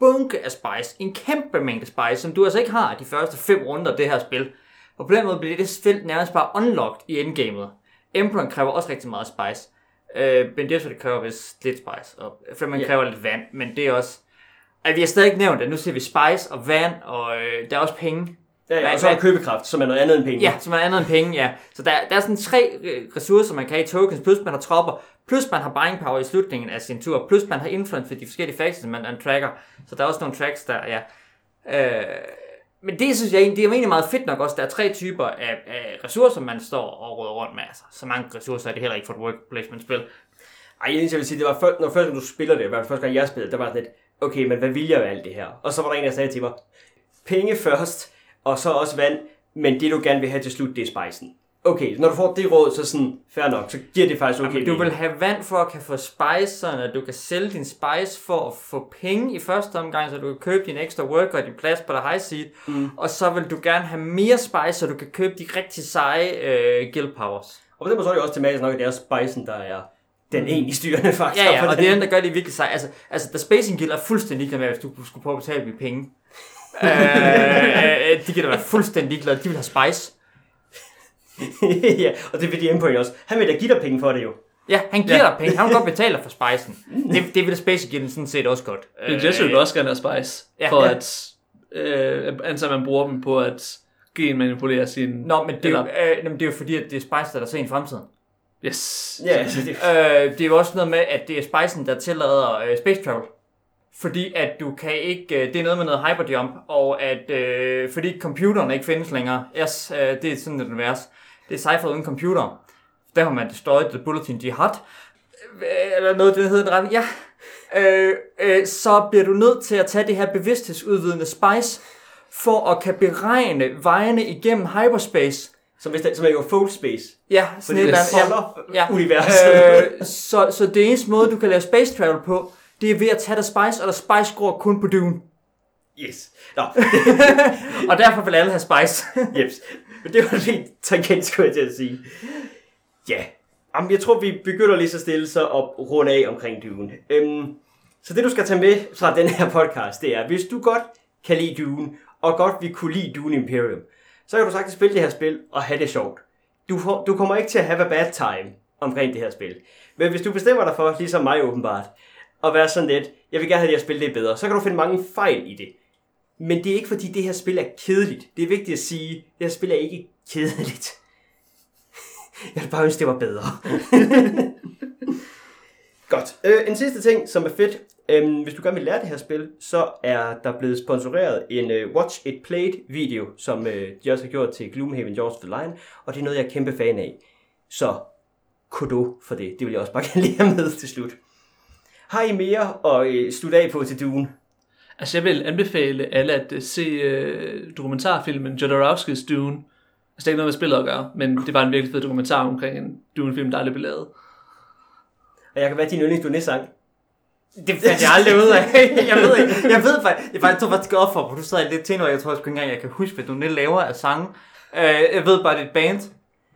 bunke af spice. En kæmpe mængde spice, som du altså ikke har de første fem runder af det her spil. Og på den måde bliver det felt nærmest bare unlocked i endgamet. Emperor kræver også rigtig meget spice. Øh, Ben det kræver vist lidt spice, og Fremen Ja. kræver lidt vand, men det er også... At vi har stadig ikke nævnt, at nu ser vi spice og vand, og øh, der er også penge. Ja, ja, og så er købekraft, som er noget andet end penge. Ja, som er andet end penge, ja. Så der, der er sådan tre øh, ressourcer, man kan have i tokens, plus man har tropper, plus man har buying power i slutningen af sin tur, plus man har influence ved de forskellige factions, man, man tracker. Så der er også nogle tracks der, ja. Øh, men det synes jeg det er egentlig meget fedt nok også. Der er tre typer af, af ressourcer, man står og råder rundt med. Altså, så mange ressourcer er det heller ikke for et work placement spil. Ej, jeg vil sige, det var før, når første gang du spiller det, hvert fald første gang jeg spillede, der var sådan lidt, okay, men hvad vil jeg med alt det her? Og så var der en, der sagde til mig, penge først, og så også vand, men det du gerne vil have til slut, det er spicen. Okay, når du får det råd, så sådan, fair nok, så giver det faktisk okay. Okay, du vil have vand for at kan få spice, sådan at du kan sælge din spice for at få penge i første omgang, så du kan købe din ekstra worker og din plads på the high seat. Mm. Og så vil du gerne have mere spice, så du kan købe de rigtig seje øh, guild powers. Og på den måde så er det også tematisk nok, at det er spicen, der er den egentlig styrende faktor. Ja, ja, og den. det er den, der gør det virkelig seje. Altså, altså The Spacing Guild er fuldstændig ligeglad med, hvis du skulle prøve at betale dem i penge. <laughs> øh, øh, de kan da være fuldstændig ligeglade. De vil have spice. <laughs> ja, og det vil de endpoint også. Han vil da give dig penge for det jo. Ja, han giver Ja. dig penge. Han vil godt betale for spicen. Det, det vil Spacing Guild sådan set også godt. Men Jesse vil også gerne have spice, ja, for ja. at øh, altså man bruger dem på at genmanipulere sin... Nå, men det, er jo, Eller- øh, jamen, det er jo fordi, at det er Spice, der er ser i fremtiden. Yes. Ja, det, Øh, det er jo også noget med, at det er Spicen, der tillader øh, space travel. Fordi at du kan ikke, øh, det er noget med noget hyperjump, og at øh, fordi computeren ikke findes længere, yes, øh, det er sådan et univers, det er sci uden computer. Der har man destroyed the bulletin jihad, øh, eller noget, det hedder ret, ja. Øh, øh, så bliver du nødt til at tage det her bevidsthedsudvidende spice, for at kan beregne vejene igennem hyperspace. Som, hvis det, som er jo full space. Ja, sådan et folder Ja, universet. Øh, så, så det eneste måde, du kan lave space travel på, det er ved at tage der spice, og der spice gror kun på Dune. Yes. Nå, <laughs> Og derfor vil alle have spice. <laughs> jeps. Men det var en tangent, skulle jeg til at sige. Ja. Jamen, jeg tror, vi begynder lige så stille så at runde af omkring Dune. Øhm, så det, du skal tage med fra den her podcast, det er, hvis du godt kan lide Dune, og godt vil kunne lide Dune Imperium, så kan du sagtens spille det her spil og have det sjovt. Du, får, du kommer ikke til at have a bad time omkring det her spil. Men hvis du bestemmer dig for, ligesom mig åbenbart, at være sådan lidt, jeg vil gerne have det her spil lidt bedre, så kan du finde mange fejl i det. Men det er ikke fordi, det her spil er kedeligt. Det er vigtigt at sige, det her spil er ikke kedeligt. <laughs> Jeg ville bare ønske, det var bedre. <laughs> Godt. Øh, en sidste ting, som er fedt. Øhm, hvis du gerne vil lære det her spil, så er der blevet sponsoreret en øh, Watch It Played video, som øh, de også har gjort til Gloomhaven Jaws of the Lion, og det er noget, jeg er kæmpe fan af. Så kudo for det. Det vil jeg også bare <laughs> gerne lige have med til slut. Har I mere at øh, slutte af på til Dune? Altså, jeg vil anbefale alle at uh, se uh, dokumentarfilmen Jodorowsky's Dune. det er ikke noget med spillet at gøre, men det bare en virkelig fed dokumentar omkring en Dune-film, der aldrig blev lavet. Og jeg kan være din yndlings Dune-sang. Det fandt jeg aldrig ud af. <laughs> jeg ved ikke. Jeg ved faktisk, jeg faktisk tog faktisk op for, hvor du sad lidt til, og jeg tror sgu ikke engang, jeg kan huske, hvad du lidt laver af sange. Uh, jeg ved bare, det er et band.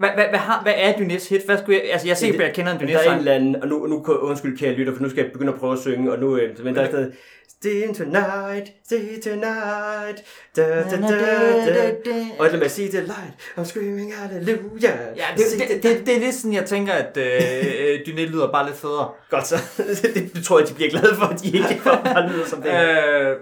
Hvad, hvad, hvad, har, hvad er Dunes hit? Hvad skulle jeg, altså jeg ser, at jeg kender en Dunes der er en eller anden, og nu, nu undskyld kære lytter, for nu skal jeg begynde at prøve at synge, og nu, øh, men der er stadig, Stay tonight, stay tonight, da, da, da, da. Og lad mig sige the light, I'm screaming hallelujah. Ja, det, det, det, det, er lidt sådan, jeg tænker, at øh, Dunet lyder bare lidt federe. Godt så, <laughs> det, det tror jeg, de bliver glade for, at de ikke <laughs> bare lyder som det. Øh,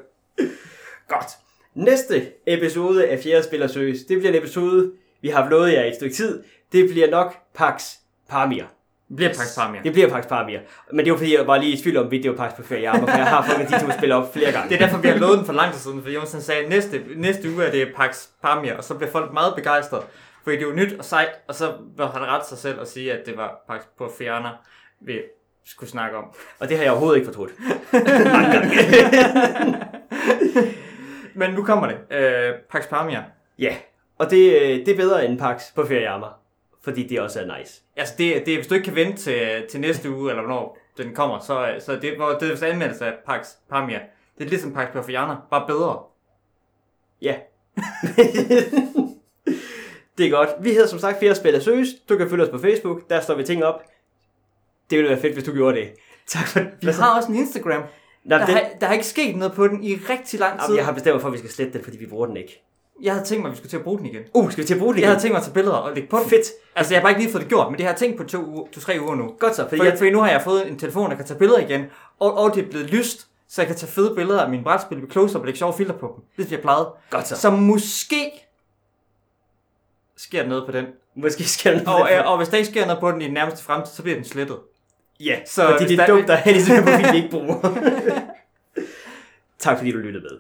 Godt. Næste episode af Fjerde Spiller Søs, det bliver en episode, vi har lovet jer i et stykke tid. Det bliver nok Pax Parmir. det bliver bare mere. Det bliver Pax Parmir. Men det jo fordi, jeg var lige i tvivl om, hvorvidt det var Pax ferie for jeg har fået de to spil op flere gange. Det er derfor, vi har lovet den for lang tid siden, for Jonsen sagde, at næste, næste uge er det Pax Pamir, og så bliver folk meget begejstrede, fordi det er jo nyt og sejt, og så bør han rette sig selv og sige, at det var Pax på Fjerner, vi skulle snakke om. Og det har jeg overhovedet ikke fortrudt. <laughs> Men nu kommer det. Øh, Pax Pamir. Ja, og det, øh, det er bedre end Pax på ferie fordi det også er nice. Altså, det, det, hvis du ikke kan vente til, til næste uge, eller hvornår den kommer, så, så det, hvor det er anmeldelse af Pax Pamir. Det er ligesom Pax på Fjerner, bare bedre. Ja. <laughs> det er godt. Vi hedder som sagt Fjerde Spiller Søs. Du kan følge os på Facebook. Der står vi ting op. Det ville være fedt, hvis du gjorde det. <laughs> Tak for Vi har også en Instagram. Nå, Der, den, har, der har ikke sket noget på den i rigtig lang tid. Jamen, jeg har bestemt for, at vi skal slette den, fordi vi bruger den ikke. Jeg havde tænkt mig, at vi skulle til at bruge den igen. Uh, skal vi til at bruge den Jeg igen? havde tænkt mig at tage billeder og lægge på den. Fedt. Altså, jeg har bare ikke lige fået det gjort, men det har jeg tænkt på to, uger, to tre uger nu. Godt så, fordi For, jeg, fordi nu har jeg fået en telefon, der kan tage billeder igen, og, og det er blevet lyst, så jeg kan tage fede billeder af mine brætspil med close-up og lægge sjove filter på dem. Det jeg plejede. Godt så. Så måske sker der noget på den. Måske skal den Og, øh, og hvis der ikke sker noget på den i den nærmeste fremtid, så bliver den slettet. Ja, så så fordi det er der- dumt at have det vi ikke bruger. <laughs> tak fordi du lyttede med.